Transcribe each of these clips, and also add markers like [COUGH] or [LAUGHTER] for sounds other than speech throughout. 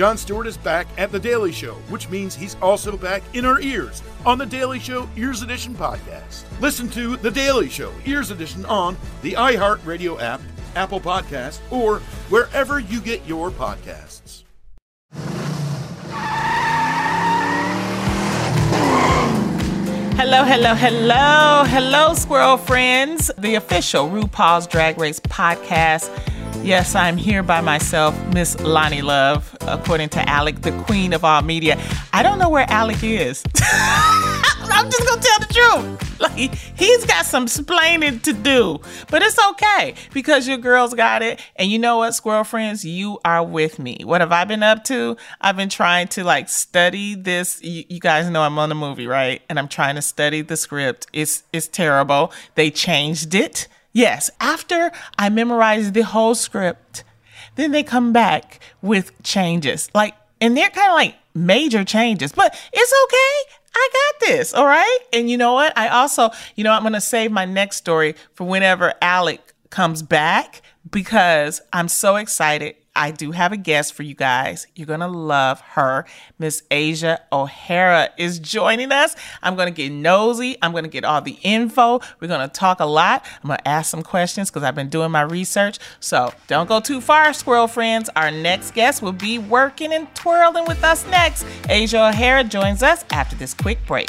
Jon Stewart is back at The Daily Show, which means he's also back in our ears on The Daily Show Ears Edition podcast. Listen to The Daily Show Ears Edition on the iHeartRadio app, Apple Podcast, or wherever you get your podcasts. Hello, hello, hello, hello, squirrel friends. The official RuPaul's Drag Race podcast. Yes, I'm here by myself, Miss Loni Love, according to Alec, the queen of all media. I don't know where Alec is. [LAUGHS] I'm just gonna tell the truth. Like he's got some splaining to do, but it's okay because your girls got it. And you know what, squirrel friends, you are with me. What have I been up to? I've been trying to like study this. You, you guys know I'm on the movie, right? And I'm trying to study the script. It's it's terrible. They changed it. Yes, after I memorize the whole script, then they come back with changes. Like, and they're kind of like major changes, but it's okay. I got this. All right. And you know what? I also, you know, I'm going to save my next story for whenever Alec comes back because I'm so excited I do have a guest for you guys. You're going to love her. Miss Asia O'Hara is joining us. I'm going to get nosy. I'm going to get all the info. We're going to talk a lot. I'm going to ask some questions because I've been doing my research. So don't go too far, squirrel friends. Our next guest will be working and twirling with us next. Asia O'Hara joins us after this quick break.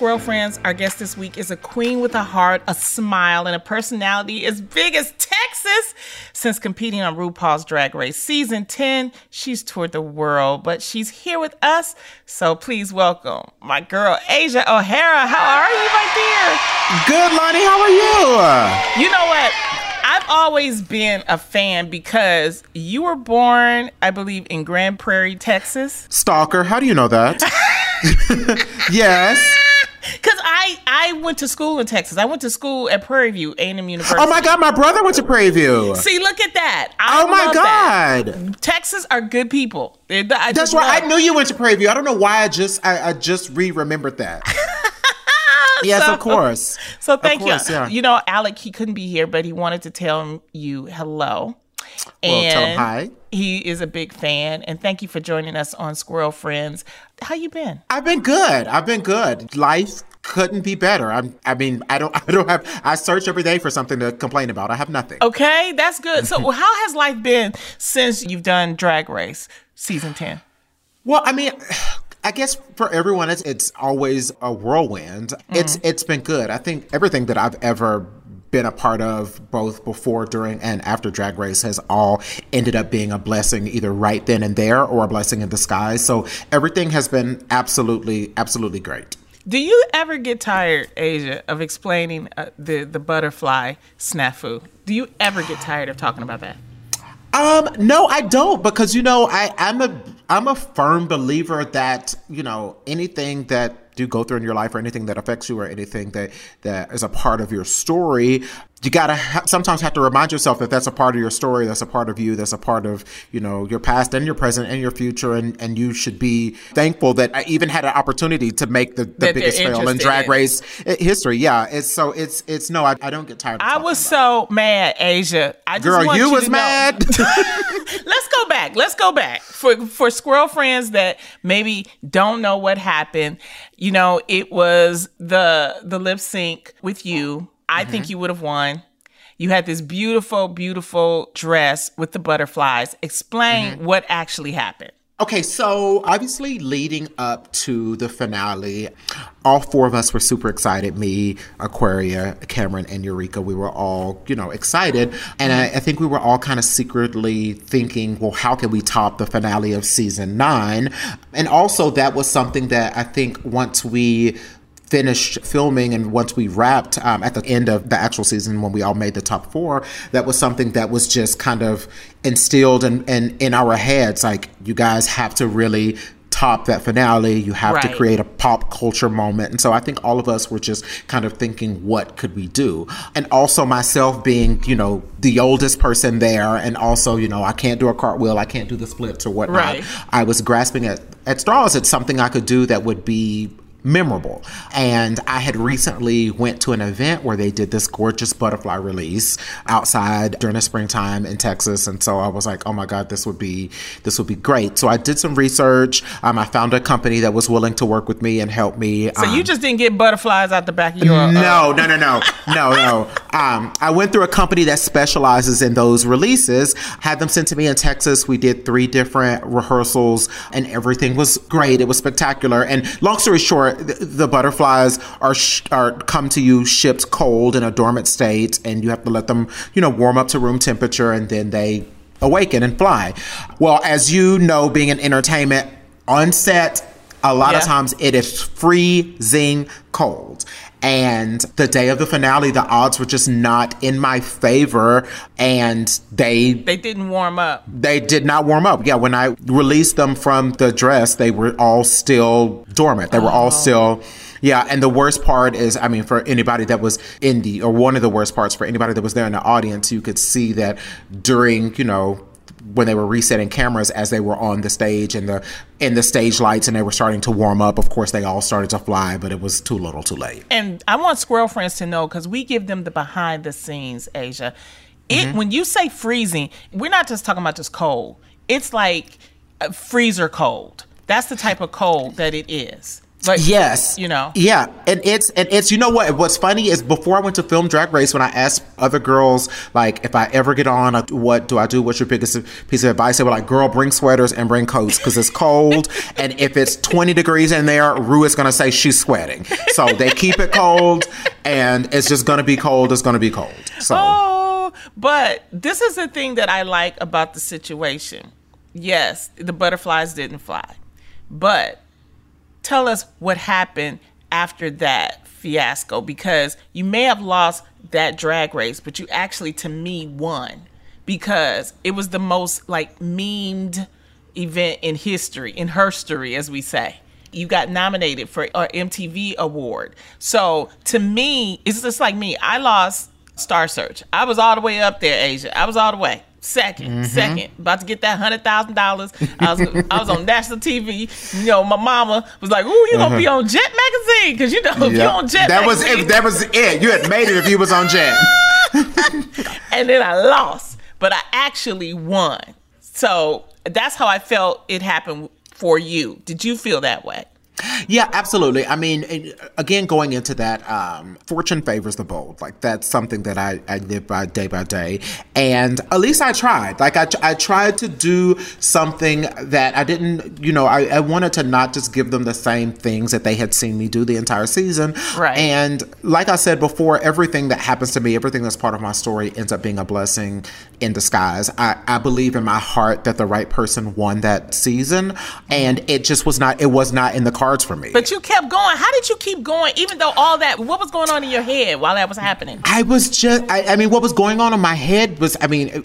Squirrel friends, our guest this week is a queen with a heart, a smile, and a personality as big as Texas. Since competing on RuPaul's Drag Race season 10, she's toured the world, but she's here with us. So please welcome my girl, Asia O'Hara. How are you, my dear? Good, Loni. How are you? You know what? I've always been a fan because you were born, I believe, in Grand Prairie, Texas. Stalker, how do you know that? [LAUGHS] yes. Because I I went to school in Texas. I went to school at Prairie View, A&M University. Oh my God, my brother went to Prairie View. See, look at that. I oh my God. That. Texas are good people. I That's right. I knew you went to Prairie View. I don't know why I just I, I just re-remembered that. [LAUGHS] yes, so, of course. [LAUGHS] So thank course, you. Yeah. You know, Alec, he couldn't be here, but he wanted to tell you hello. Well, and tell him hi. He is a big fan, and thank you for joining us on Squirrel Friends. How you been? I've been good. I've been good. Life couldn't be better. I'm, I mean, I don't, [LAUGHS] I don't have. I search every day for something to complain about. I have nothing. Okay, that's good. So, [LAUGHS] how has life been since you've done Drag Race season ten? Well, I mean. [SIGHS] I guess for everyone, it's it's always a whirlwind. Mm. It's it's been good. I think everything that I've ever been a part of both before, during, and after Drag Race has all ended up being a blessing either right then and there or a blessing in disguise. So everything has been absolutely, absolutely great. Do you ever get tired, Asia, of explaining uh, the the butterfly snafu? Do you ever get tired of talking about that? Um, no, I don't because you know I I'm a I'm a firm believer that you know anything that do go through in your life or anything that affects you or anything that that is a part of your story you gotta ha- sometimes have to remind yourself that that's a part of your story that's a part of you that's a part of you know your past and your present and your future and and you should be thankful that i even had an opportunity to make the, the biggest film in drag in. race history. Yeah it's so it's it's no i, I don't get tired i was so mad asia. I just girl you, you was mad? [LAUGHS] [LAUGHS] Let's go back let's go back. For for squirrel friends that maybe don't know what happened you know it was the the lip sync with you I mm-hmm. think you would have won. You had this beautiful, beautiful dress with the butterflies. Explain mm-hmm. what actually happened. Okay, so obviously leading up to the finale, all four of us were super excited. Me, Aquaria, Kameron, and Eureka. We were all, you know, excited. And I, I think we were all kind of secretly thinking, well, how can we top the finale of season nine? And also, that was something that I think once we finished filming and once we wrapped um, at the end of the actual season when we all made the top four that was something that was just kind of instilled in, in, in our heads like you guys have to really top that finale. You have right. to create a pop culture moment. And so I think all of us were just kind of thinking, what could we do? And also myself being, you know, the oldest person there. And also, you know, I can't do a cartwheel, I can't do the splits or whatnot. Right. I was grasping at, at straws at something I could do that would be memorable. And I had recently went to an event where they did this gorgeous butterfly release outside during the springtime in Texas. And so I was like, oh my God, this would be this would be great. So I did some research. Um, I found a company that was willing to work with me and help me. So um, you just didn't get butterflies out the back of your uh, No, no, no, no. no, no. [LAUGHS] Um, I went through a company that specializes in those releases, had them sent to me in Texas. We did three different rehearsals and everything was great. It was spectacular. And long story short, the, butterflies are are come to you shipped cold in a dormant state, and you have to let them, you know, warm up to room temperature, and then they awaken and fly. Well, as you know, being in entertainment on set, a lot yeah. of times it is freezing cold. And the day of the finale, the odds were just not in my favor, and they they didn't warm up. They did not warm up. Yeah, when I released them from the dress, they were all still dormant. They were all oh. still. Yeah, and the worst part is, I mean, for anybody that was in the, or one of the worst parts for anybody that was there in the audience, you could see that during, you know, when they were resetting cameras as they were on the stage and the in the stage lights and they were starting to warm up of course they all started to fly but it was too little too late. And i want squirrel friends to know because we give them the behind the scenes asia. It mm-hmm. when you say freezing we're not just talking about just cold. It's like freezer cold. That's the type of cold that it is like, yes, you know, yeah, and it's and it's you know what? What's funny is before I went to film Drag Race, when I asked other girls like if I ever get on, uh, what do I do? What's your biggest piece of advice? They were like, "Girl, bring sweaters and bring coats because it's cold, [LAUGHS] and if it's twenty degrees in there, Ru is gonna say she's sweating. So they keep it cold, and it's just gonna be cold. It's gonna be cold. So, oh, but this is the thing that I like about the situation. Yes, the butterflies didn't fly, but tell us what happened after that fiasco because you may have lost that drag race, but you actually, to me, won because it was the most like memed event in history, in herstory, as we say. You got nominated for an MTV award. So to me, it's just like me. I lost Star Search. I was all the way up there, Asia. I was all the way. 2nd mm-hmm. second, about to get that hundred thousand dollars. I was I was on national TV. You know, my mama was like, "Ooh, you gonna uh-huh. be on Jet magazine?" Because you know, if you're on Jet, that magazine, was that was it. You had made it if you was on Jet. [LAUGHS] and then I lost, but I actually won. So that's how I felt it happened for you. Did you feel that way? Yeah, absolutely. I mean, again, going into that, um, fortune favors the bold. Like that's something that I, I live by day by day. And at least I tried. Like I, I tried to do something that I didn't, you know, I, I wanted to not just give them the same things that they had seen me do the entire season. Right. And like I said before, everything that happens to me, everything that's part of my story ends up being a blessing in disguise. I, I believe in my heart that the right person won that season. And it just was not, it was not in the cards for me. But you kept going. How did you keep going, even though all that? What was going on in your head while that was happening? I was just. I, I mean, what was going on in my head was. I mean,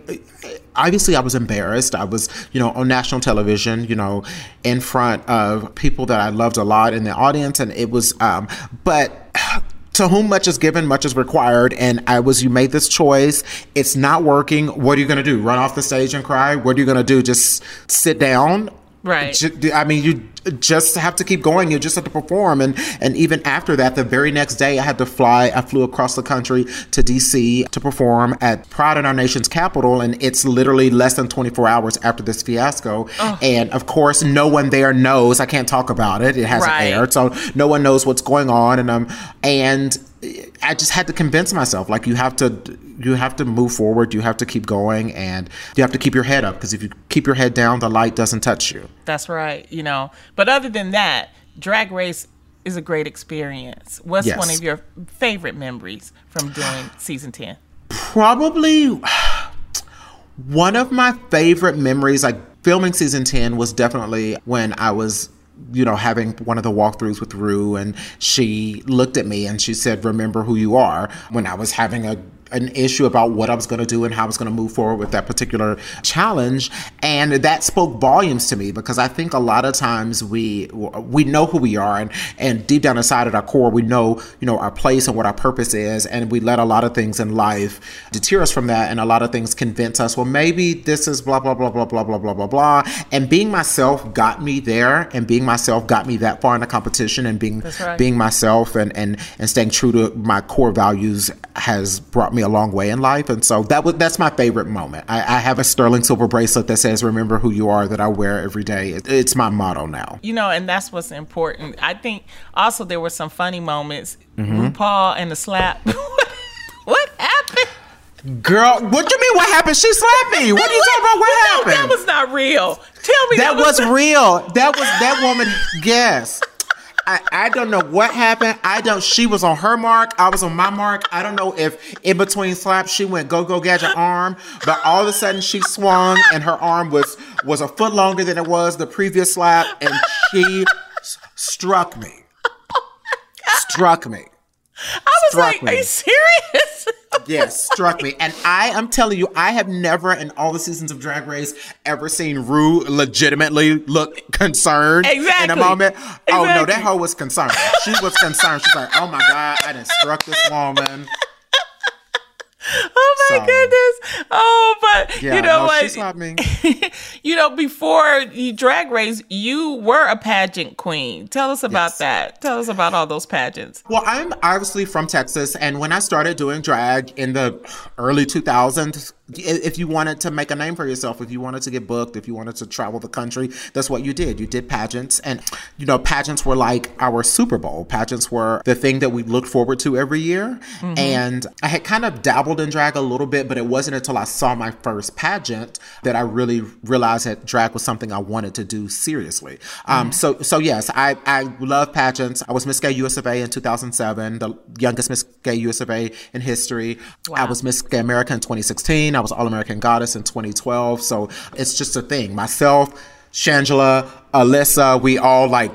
obviously, I was embarrassed. I was, you know, on national television. You know, in front of people that I loved a lot in the audience, and it was. Um, but to whom much is given, much is required. And I was, you made this choice. It's not working. What are you going to do? Run off the stage and cry? What are you going to do? Just sit down? Right. I mean, you just have to keep going. You just have to perform. And and even after that, the very next day, I had to fly. I flew across the country to DC to perform at Pride in Our Nation's capital. And it's literally less than 24 hours after this fiasco. Oh. And of course, no one there knows. I can't talk about it. It hasn't right. aired, so no one knows what's going on. And um and I just had to convince myself like you have to you have to move forward, you have to keep going and you have to keep your head up because if you keep your head down the light doesn't touch you. That's right, you know. But other than that, drag race is a great experience. What's yes. one of your favorite memories from doing season 10? Probably one of my favorite memories like filming season 10 was definitely when I was you know, having one of the walkthroughs with Ru, and she looked at me and she said, "Remember who you are." When I was having a an issue about what I was going to do and how I was going to move forward with that particular challenge, and that spoke volumes to me because I think a lot of times we we know who we are and and deep down inside at our core we know you know our place and what our purpose is, and we let a lot of things in life deter us from that, and a lot of things convince us, well, maybe this is blah blah blah blah blah blah blah blah blah, and being myself got me there, and being myself got me that far in the competition, and being right. being myself and and and staying true to my core values has brought me a long way in life, and so that was that's my favorite moment. I, I have a sterling silver bracelet that says "Remember who you are" that I wear every day. It, it's my motto now. You know, and that's what's important. I think also there were some funny moments. Mm-hmm. RuPaul and the slap. [LAUGHS] what happened? Girl, what do you mean? What happened? She slapped me. What are you talking about? What No, happened? that was not real. Tell me that was real. That was that woman. Yes. I, I don't know what happened. I don't. She was on her mark. I was on my mark. I don't know if in between slaps she went go go gadget arm, but all of a sudden she swung and her arm was was a foot longer than it was the previous slap, and she s- struck me. Oh struck me. I was struck like, me. are you serious? Yes, struck me. And I am telling you, I have never in all the seasons of Drag Race ever seen Ru legitimately look concerned exactly. in a moment. Oh no, that hoe was concerned. She was concerned. She's like, oh my God, I done struck this woman. [LAUGHS] oh my So- goodness. Oh, but Yeah, you know no, what? me. [LAUGHS] you know, before you drag race, you were a pageant queen. Tell us about Yes. that. Tell us about all those pageants. Well, I'm obviously from Texas, and when I started doing drag in the early 2000s, i- if you wanted to make a name for yourself, if you wanted to get booked, if you wanted to travel the country, that's what you did. You did pageants, and you know, pageants were like our Super Bowl. Pageants were the thing that we looked forward to every year. And I had kind of dabbled in drag a little bit, but it wasn't until I saw my first pageant that I really realized that drag was something I wanted to do seriously. Um, so, so yes, I I love pageants. I was Miss Gay US of A in 2007, the youngest Miss Gay US of A in history. I was Miss Gay America in 2016. I was All American Goddess in 2012. So it's just a thing. Myself, Shangela, Alyssa, we all like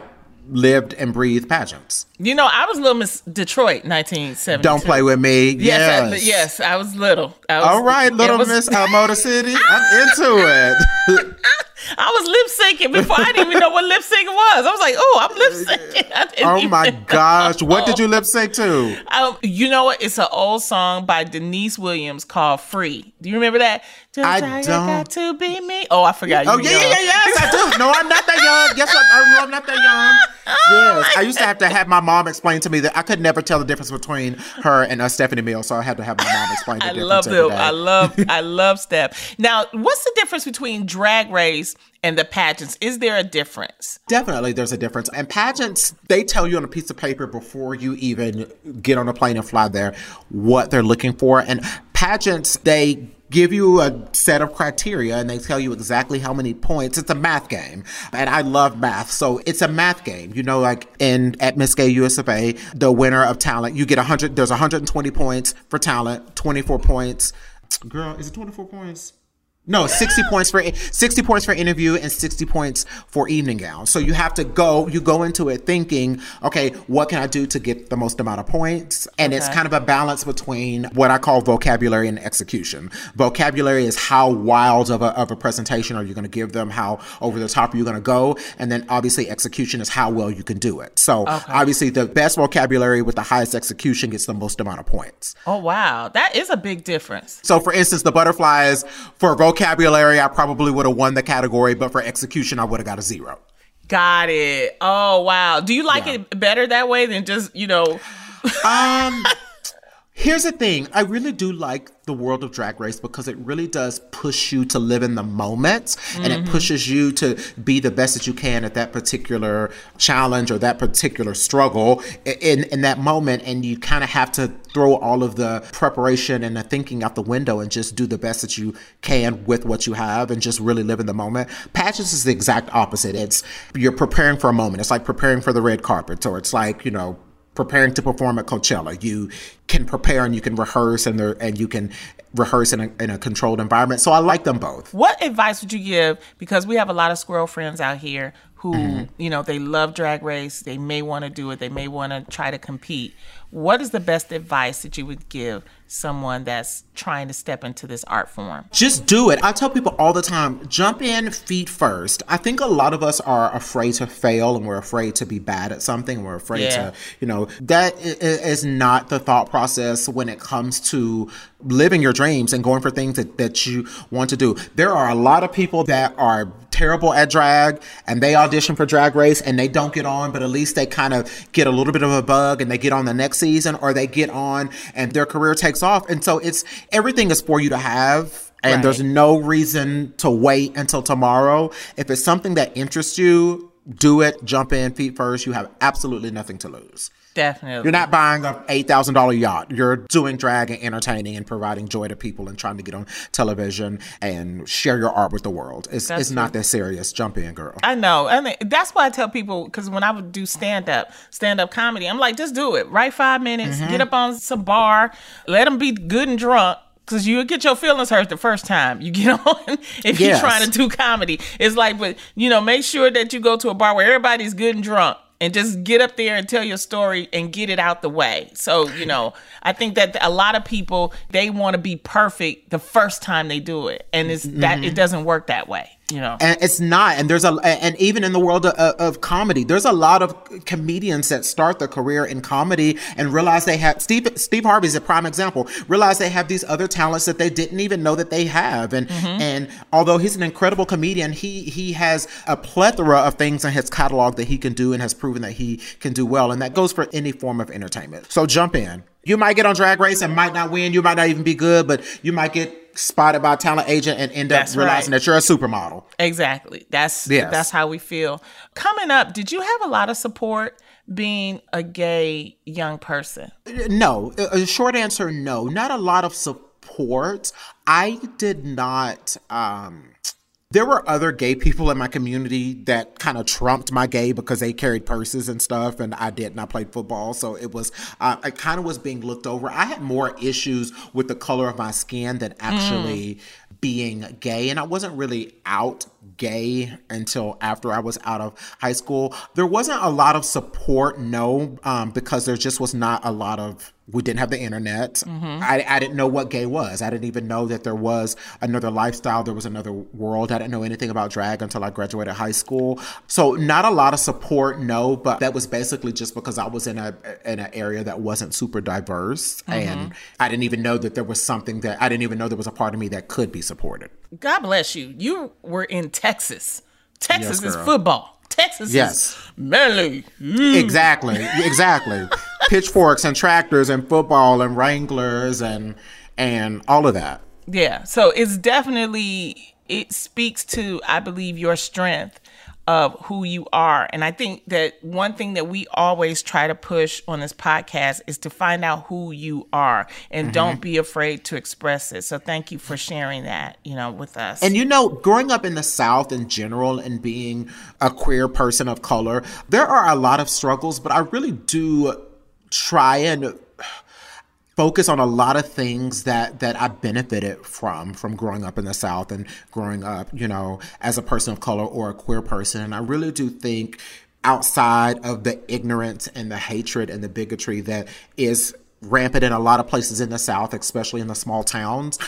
lived and breathed pageants. You know, I was Little Miss Detroit, 1970. Don't play with me. Yes, Yes. I, yes, I was little. I was, All right, little was- Miss uh, [LAUGHS] Motor City. I'm into it. [LAUGHS] I was lip syncing before I didn't even know what lip syncing was. I was like, oh, I'm lip syncing. [LAUGHS] Oh my even gosh. What did you lip sync to? Um, you know what? It's an old song by Deniece Williams called "Free." Do you remember that? Just I you don't. got to be me. Oh, I forgot. You oh You yeah, young. yeah, yeah, yes, I do. No, I'm not that young. Yes, I, oh, no, I'm not that young. [LAUGHS] Yes, I used to have to have my mom explain to me that I could never tell the difference between her and uh, Stephanie Mills, so I had to have my mom explain the I difference. love every them. I love. [LAUGHS] I love Steph. Now, what's the difference between Drag Race and the pageants? Is there a difference? Definitely, there's a difference. And pageants, they tell you on a piece of paper before you even get on a plane and fly there what they're looking for. And pageants, they give you a set of criteria and they tell you exactly how many points. It's a math game. And I love math. So it's a math game. You know, like in at Miss Gay of A, the winner of talent, you get 100, there's 120 points for talent, 24 points. Girl, is it 24 points? No, 60 points for 60 points for interview and 60 points for evening gown. So you have to go you go into it thinking, okay, what can I do to get the most amount of points? And it's kind of a balance between what I call vocabulary and execution. Vocabulary is how wild of a, of a presentation are you going to give them, how over the top are you going to go, and then obviously execution is how well you can do it. So obviously the best vocabulary with the highest execution gets the most amount of points. Oh wow, that is a big difference. So, for instance, the butterflies for vocabulary, I probably would have won the category, but for execution, I would have got a zero. Got it. Oh wow. Do you like Yeah. it better that way than just you know? Um, [LAUGHS] here's the thing I really do like the world of Drag Race because it really does push you to live in the moment and it mm-hmm. pushes you to be the best that you can at that particular challenge or that particular struggle in, in that moment. And you kind of have to throw all of the preparation and the thinking out the window and just do the best that you can with what you have and just really live in the moment. Pageants is the exact opposite. It's you're preparing for a moment. It's like preparing for the red carpet, or it's like, you know, preparing to perform at Coachella. You can prepare and you can rehearse and there and you can rehearse in a, in a controlled environment. So I like them both. What advice would you give? Because we have a lot of squirrel friends out here who Mm-hmm. you know they love drag race they may want to do it they may want to try to compete what is the best advice that you would give someone that's trying to step into this art form Just do it. I tell people all the time jump in feet first. I think a lot of us are afraid to fail and we're afraid to be bad at something. We're afraid Yeah. to, you know, that is not the thought process when it comes to living your dreams and going for things that, that you want to do. There are a lot of people that are terrible at drag and they audition for drag race and they don't get on but at least they kind of get a little bit of a bug and they get on the next season or they get on and their career takes off. And so it's everything is for you to have and Right. there's no reason to wait until tomorrow. If it's something that interests you do it. Jump in feet first. You have absolutely nothing to lose definitely you're not buying a eight thousand dollar yacht. You're doing drag and entertaining and providing joy to people and trying to get on television and share your art with the world. It's That's it's not that serious. Jump in, girl. I know, and that's why I tell people because when I would do stand up, stand up comedy, I'm like, just do it. Write five minutes, Mm-hmm. get up on some bar, let them be good and drunk. Cause you get your feelings hurt the first time you [LAUGHS] get on if you're trying to do comedy. It's like, but you know, make sure that you go to a bar where everybody's good and drunk, and just get up there and tell your story and get it out the way. So you know, I think that a lot of people they want to be perfect the first time they do it, and it's that Mm-hmm. it doesn't work that way. You know, and it's not and there's a and even in the world of, of comedy there's a lot of comedians that start their career in comedy and realize they have steve steve harvey's a prime example realize they have these other talents that they didn't even know that they have. And mm-hmm. and although he's an incredible comedian he he has a plethora of things in his catalog that he can do and has proven that he can do well. And that goes for any form of entertainment. So jump in. You might get on drag race and might not win. You might not even be good but you might get spotted by a talent agent and end That's up realizing right. that you're a supermodel Exactly. That's Yes. that's how we feel. Coming up, did you have a lot of support being a gay young person? No, a a short answer no. Not a lot of support. I did not um there were other gay people in my community that kind of trumped my gay because they carried purses and stuff, and I didn't. I played football, so it was uh, I kind of was being looked over. I had more issues with the color of my skin than actually being gay, and I wasn't really out gay until after I was out of high school. There wasn't a lot of support, no, um, because there just was not a lot of. We didn't have the internet. Mm-hmm. I, I didn't know what gay was. I didn't even know that there was another lifestyle. There was another world. I didn't know anything about drag until I graduated high school. So not a lot of support, no. But that was basically just because I was in a in an area that wasn't super diverse, mm-hmm. and I didn't even know that there was something that I didn't even know there was a part of me that could be supported. God bless you. You were in Texas. Texas Yes, is football. Texas Yes. manly. Mm. Exactly. Exactly. [LAUGHS] Pitchforks and tractors and football and Wranglers and and all of that. Yeah. So it's definitely it speaks to I believe your strength of who you are. And I think that one thing that we always try to push on this podcast is to find out who you are and mm-hmm. don't be afraid to express it. So thank you for sharing that, you know, with us. And you know, growing up in the South in general and being a queer person of color, there are a lot of struggles, but I really do try and focus on a lot of things that that I benefited from from growing up in the South and growing up, you know, as a person of color or a queer person. And I really do think outside of the ignorance and the hatred and the bigotry that is rampant in a lot of places in the South, especially in the small towns.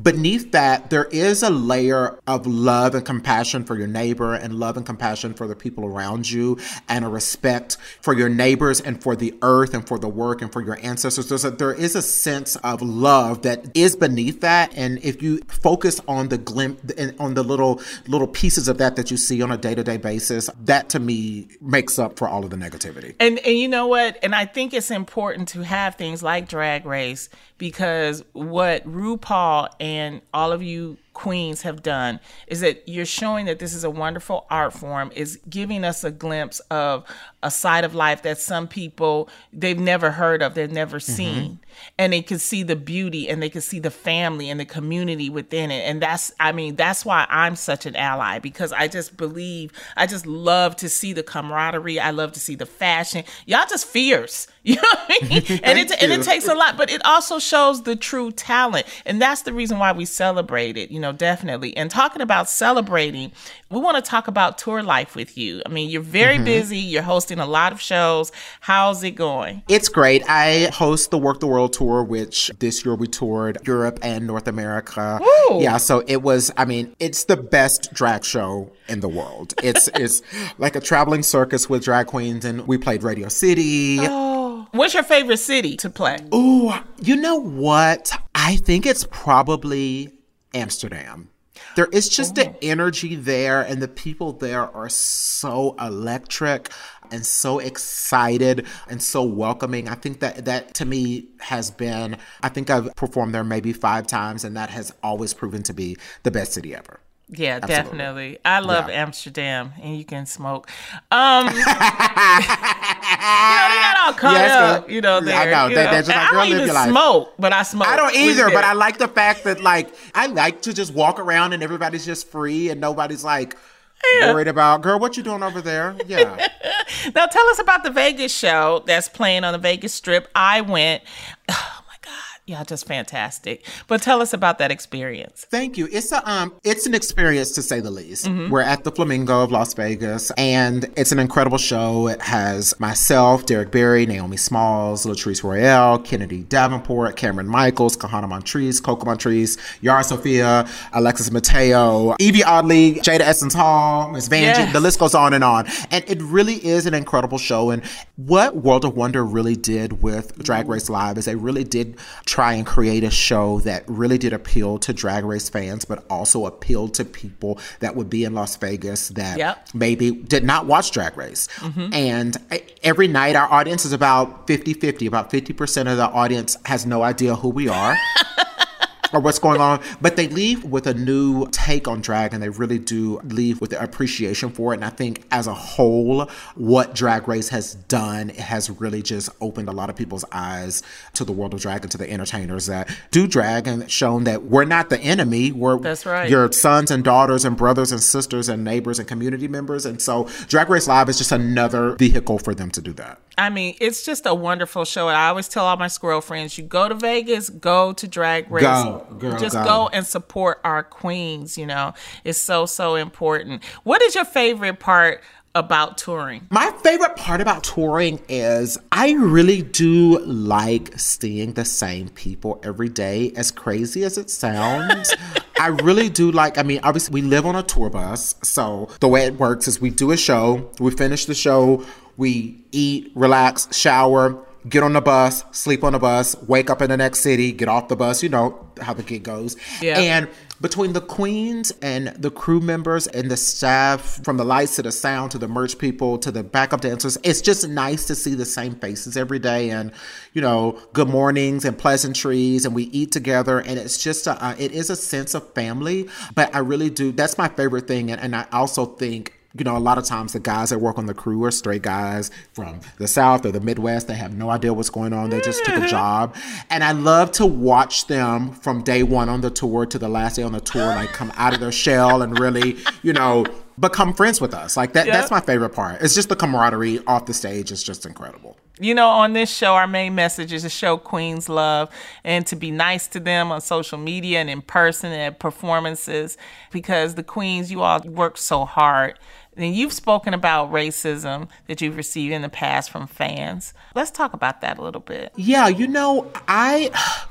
Beneath that, there is a layer of love and compassion for your neighbor and love and compassion for the people around you and a respect for your neighbors and for the earth and for the work and for your ancestors. There's a, there is a sense of love that is beneath that. And if you focus on the glimpse, on the little, little pieces of that that you see on a day to day basis, that to me makes up for all of the negativity. And and you know what? And I think it's important to have things like Drag Race because what RuPaul and all of you queens have done is that you're showing that this is a wonderful art form. Is giving us a glimpse of a side of life that some people they've never heard of they've never mm-hmm. seen. And they can see the beauty and they can see the family and the community within it. And that's i mean that's why i'm such an ally because i just believe i just love to see the camaraderie. I love to see the fashion. Y'all just fierce. [LAUGHS] You know what i mean? [LAUGHS] And it and it takes a lot but it also shows the true talent. And that's the reason why we celebrate it you know know, definitely. And talking about celebrating, we want to talk about tour life with you. I mean, you're very Mm-hmm. busy, you're hosting a lot of shows. How's it going? It's great. I host the Work the World tour, which this year we toured Europe and North America. Woo! Yeah, so it was. I mean, it's the best drag show in the world. It's [LAUGHS] it's like a traveling circus with drag queens, and we played Radio City. Oh, what's your favorite city to play? Ooh, you know what? I think it's probably Amsterdam. There is just the energy there, and the people there are so electric and so excited and so welcoming. I think that that to me has been. I think I've performed there maybe five times, and that has always proven to be the best city ever. Yeah, Absolutely. definitely. I love Yeah. Amsterdam, and you can smoke. Um, [LAUGHS] they got all caught up. You know, I know. you They- they're just like, I don't even life. smoke, but I smoke. I don't either, but I like the fact that like I like to just walk around and everybody's just free and nobody's like worried about girl, what you doing over there? Yeah. [LAUGHS] Now tell us about the Vegas show that's playing on the Vegas Strip. I went. [SIGHS] Oh yeah, just fantastic. But tell us about that experience. Thank you. It's a um it's an experience to say the least. We're at the Flamingo of Las Vegas and it's an incredible show. It has myself, Derrick Barry, Naomi Smalls, Latrice Royale, Kennedy Davenport, Kameron Michaels, Kahanna Montrese, Coco Montrese, Yara Sofia, Alexis Mateo, Evie Oddly, Jaida Essence Hall, Miss Vanjie. Yes. The list goes on and on. And it really is an incredible show. And what World of Wonder really did with Drag Race Live is they really did try and create a show that really did appeal to Drag Race fans, but also appealed to people that would be in Las Vegas that Yep. maybe did not watch Drag Race. Mm-hmm. And e- every night, our audience is about 50 50. About 50% of the audience has no idea who we are. [LAUGHS] or what's going on, but they leave with a new take on drag and they really do leave with the appreciation for it. And I think as a whole, what Drag Race has done has really just opened a lot of people's eyes to the world of drag and to the entertainers that do drag and shown that we're not the enemy. We're That's right. your sons and daughters and brothers and sisters and neighbors and community members. And so Drag Race Live is just another vehicle for them to do that. I mean, it's just a wonderful show. And I always tell all my squirrel friends, you go to Vegas, go to Drag Race. Go, girl, just go. go and support our queens, you know. It's so, so important. What is your favorite part about touring? My favorite part about touring is I really do like seeing the same people every day, as crazy as it sounds. [LAUGHS] I really do like, I mean, obviously, we live on a tour bus. So the way it works is we do a show, we finish the show, we eat, relax, shower, get on the bus, sleep on the bus, wake up in the next city, get off the bus, you know how the gig goes. Yeah. And between the queens and the crew members and the staff, from the lights to the sound to the merch people to the backup dancers, it's just nice to see the same faces every day and, you know, good mornings and pleasantries and we eat together and it's just a, uh, it is a sense of family. But I really do, that's my favorite thing. And, and I also think you know, a lot of times the guys that work on the crew are straight guys from the South or the Midwest. They have no idea what's going on. They just took a mm-hmm. job. And I love to watch them from day one on the tour to the last day on the tour, like come out of their shell and really, you know, become friends with us. Like that, Yeah. that's my favorite part. It's just the camaraderie off the stage is just incredible. You know, on this show, our main message is to show queens love and to be nice to them on social media and in person and at performances because the queens, you all work so hard. And you've spoken about racism that you've received in the past from fans. Let's talk about that a little bit. Yeah, you know, I. [SIGHS]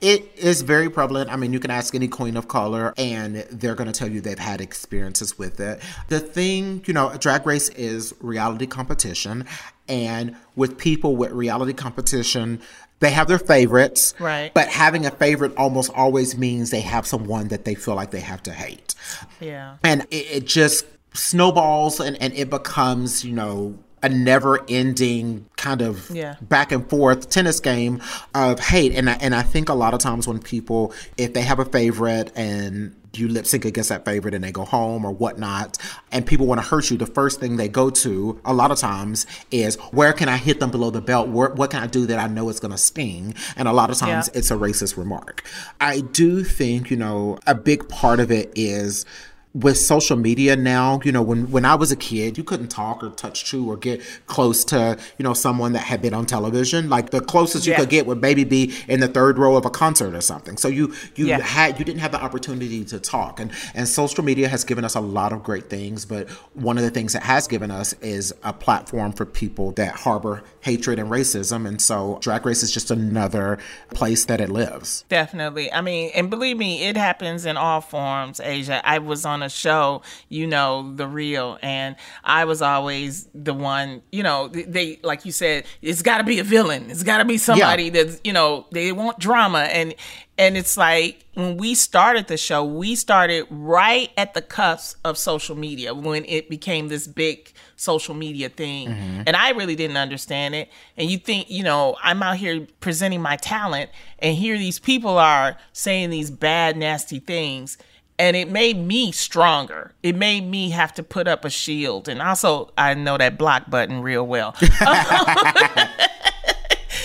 It is very prevalent. I mean, you can ask any queen of color, and they're going to tell you they've had experiences with it. The thing, you know, Drag Race is reality competition, and with people with reality competition, they have their favorites. Right. But having a favorite almost always means they have someone that they feel like they have to hate Yeah. and it, it just snowballs and, and it becomes you know a never ending kind of Yeah. back and forth tennis game of hate and I, and I think a lot of times when people if they have a favorite and you lip sync against that favorite and they go home or whatnot and people want to hurt you the first thing they go to a lot of times is where can i hit them below the belt where, what can i do that i know is going to sting and a lot of times Yeah. it's a racist remark i do think you know a big part of it is with social media now, you know, when, when I was a kid, you couldn't talk or touch to or get close to, you know, someone that had been on television. Like the closest you Yeah. could get would maybe be in the third row of a concert or something. So you you Yeah. had you didn't have the opportunity to talk. And and social media has given us a lot of great things, but one of the things it has given us is a platform for people that harbor hatred and racism. And so Drag Race is just another place that it lives. Definitely. I mean, and believe me, it happens in all forms, Asia. I was on a show, you know, The Real, and I was always the one, you know, they- like you said, it's got to be a villain. It's got to be somebody that's, you know, they want drama. And, and it's like when we started the show, we started right at the cusp of social media when it became this big social media thing. Mm-hmm. And I really didn't understand it. And you think, you know, I'm out here presenting my talent, and here these people are saying these bad, nasty things. And it made me stronger. It made me have to put up a shield. And also, I know that block button real well. [LAUGHS] [LAUGHS]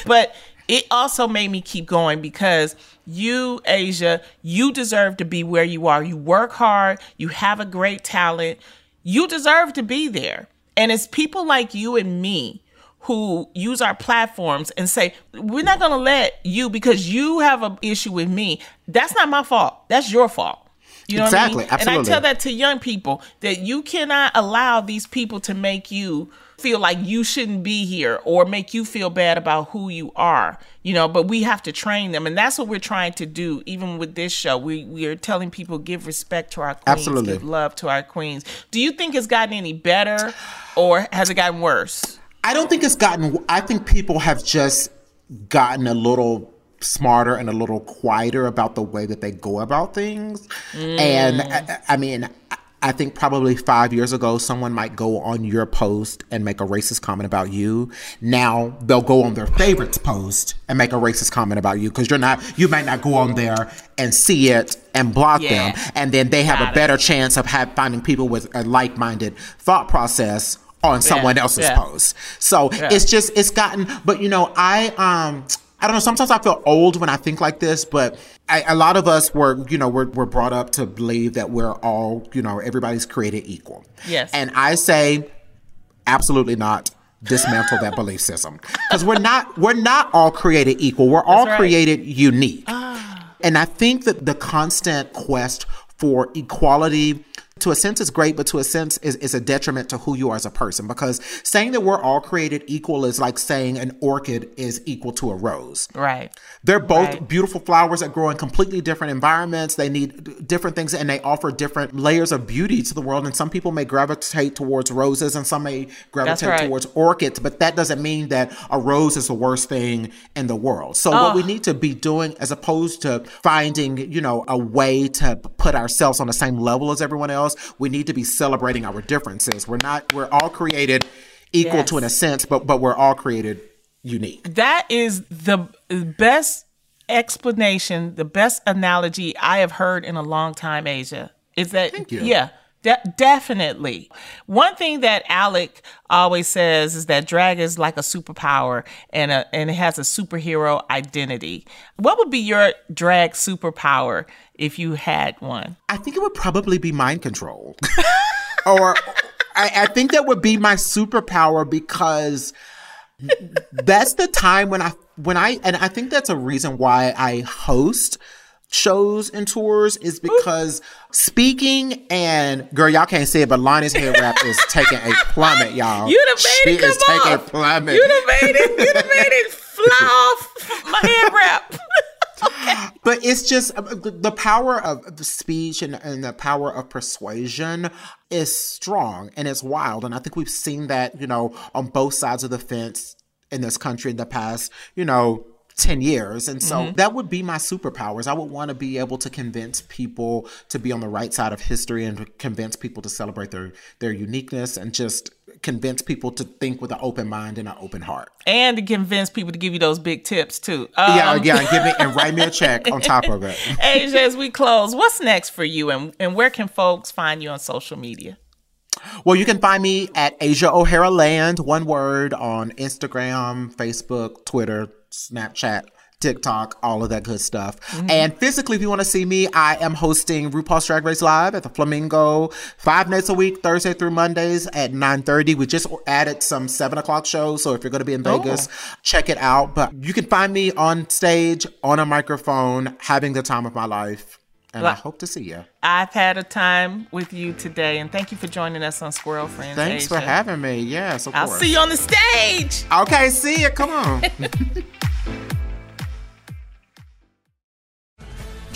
but it also made me keep going because you, Asia, you deserve to be where you are. You work hard, you have a great talent, you deserve to be there. And it's people like you and me who use our platforms and say, We're not going to let you because you have an issue with me. That's not my fault. That's your fault. You know Exactly, what I mean? And I tell that to young people that you cannot allow these people to make you feel like you shouldn't be here or make you feel bad about who you are. You know, but we have to train them, and that's what we're trying to do. Even with this show, we we are telling people give respect to our queens, Absolutely. give love to our queens. Do you think it's gotten any better, or has it gotten worse? I don't think it's gotten. I think people have just gotten a little smarter and a little quieter about the way that they go about things. And I, I mean, I- think probably five years ago, someone might go on your post and make a racist comment about you. Now they'll go on their favorites post and make a racist comment about you because you're not. You might not go on there and see it and block Yeah. them, and then they have Got a it. better chance of have, finding people with a like-minded thought process on someone else's yeah. post. So it's just it's gotten. But you know, I um. I don't know. Sometimes I feel old when I think like this, but I, a lot of us were, you know, we're, we're brought up to believe that we're all, you know, everybody's created equal. Yes. And I say, absolutely not. Dismantle that belief system because we're not we're not all created equal. We're all right. Created unique. Ah. And I think that the constant quest for equality, to a sense, is great, but to a sense, is, is a detriment to who you are as a person. Because saying that we're all created equal is like saying an orchid is equal to a rose. Right. They're both Right. beautiful flowers that grow in completely different environments. They need different things and they offer different layers of beauty to the world. And some people may gravitate towards roses and some may gravitate right. towards orchids, but that doesn't mean that a rose is the worst thing in the world. So, what we need to be doing, as opposed to finding, you know, a way to put ourselves on the same level as everyone else, we need to be celebrating our differences. We're not, we're all created equal to in a sense, but, but we're all created unique. That is the best explanation, the best analogy I have heard in a long time, Asia. Is that yeah, de- definitely. One thing that Alec always says is that drag is like a superpower and a, and it has a superhero identity. What would be your drag superpower if you had one? I think it would probably be mind control. [LAUGHS] or I, I think that would be my superpower because that's the time when I when I and I think that's a reason why I host shows and tours is because speaking and girl y'all can't see it but Loni's hair wrap is [LAUGHS] taking a plummet y'all You done made she it come is taking a plummet You done made it. You done made it [LAUGHS] fly off my hair wrap. [LAUGHS] But it's just uh, the power of speech and, and the power of persuasion is strong and it's wild. And I think we've seen that, you know, on both sides of the fence in this country in the past, you know, 10 years. And so that would be my superpowers. I would want to be able to convince people to be on the right side of history and convince people to celebrate their, their uniqueness and just convince people to think with an open mind and an open heart. and to convince people to give you those big tips too. Yeah, Um, yeah, give me and write me a check on top of it. [LAUGHS] Asia, as we close, what's next for you, and and where can folks find you on social media? Well, you can find me at Asia O'Hara Land, one word, on Instagram, Facebook, Twitter, Snapchat, TikTok, all of that good stuff. Mm-hmm. And physically, if you want to see me, I am hosting RuPaul's Drag Race Live at the Flamingo five nights a week, Thursday through Mondays at 9.30. We just added some 7 o'clock shows, so if you're going to be in Vegas, oh. check it out. But you can find me on stage, on a microphone, having the time of my life. And well, I hope to see you. I've had a time with you today, and thank you for joining us on Squirrel Friends. Thanks Asia. for having me. Yes, I'll course. see you on the stage. Okay, see you. Come on. [LAUGHS]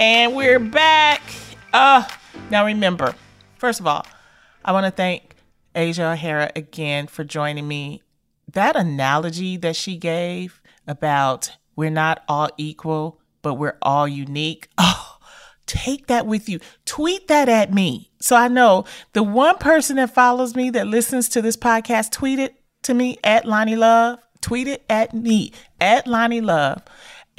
And we're back. Uh, now remember, first of all, I want to thank Asia O'Hara again for joining me. That analogy that she gave about we're not all equal, but we're all unique. Oh, take that with you. Tweet that at me. So I know the one person that follows me that listens to this podcast, tweet it to me at Loni Love. Tweet it at me at Loni Love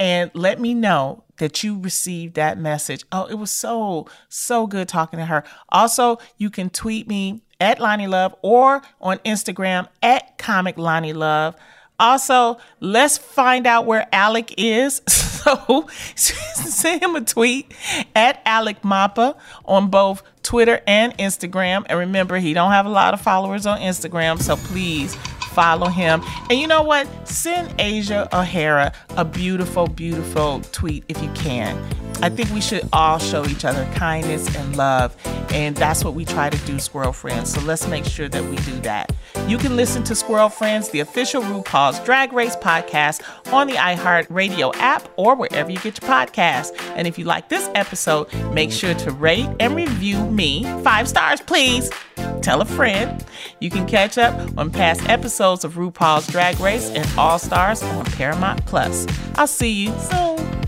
and let me know that you received that message. Oh, it was so, so good talking to her. Also, you can tweet me at Loni Love or on Instagram at Comic Loni Love. Also, let's find out where Alec is. [LAUGHS] So [LAUGHS] send him a tweet at Alec Mapa on both Twitter and Instagram. And remember, he don't have a lot of followers on Instagram, so please follow him. And you know what? Send Asia O'Hara a beautiful, beautiful tweet if you can. I think we should all show each other kindness and love. And that's what we try to do, Squirrel Friends. So let's make sure that we do that. You can listen to Squirrel Friends, the official RuPaul's Drag Race podcast, on the iHeart Radio app or wherever you get your podcasts. And if you like this episode, make sure to rate and review me. Five stars, please. Tell a friend. You can catch up on past episodes of RuPaul's Drag Race and All Stars on Paramount Plus. I'll see you soon.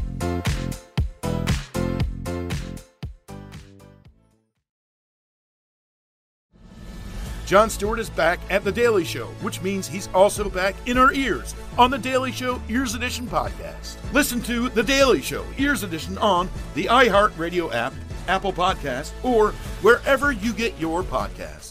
Jon Stewart is back at The Daily Show, which means he's also back in our ears on The Daily Show Ears Edition podcast. Listen to The Daily Show Ears Edition on the iHeartRadio app, Apple Podcast, or wherever you get your podcasts.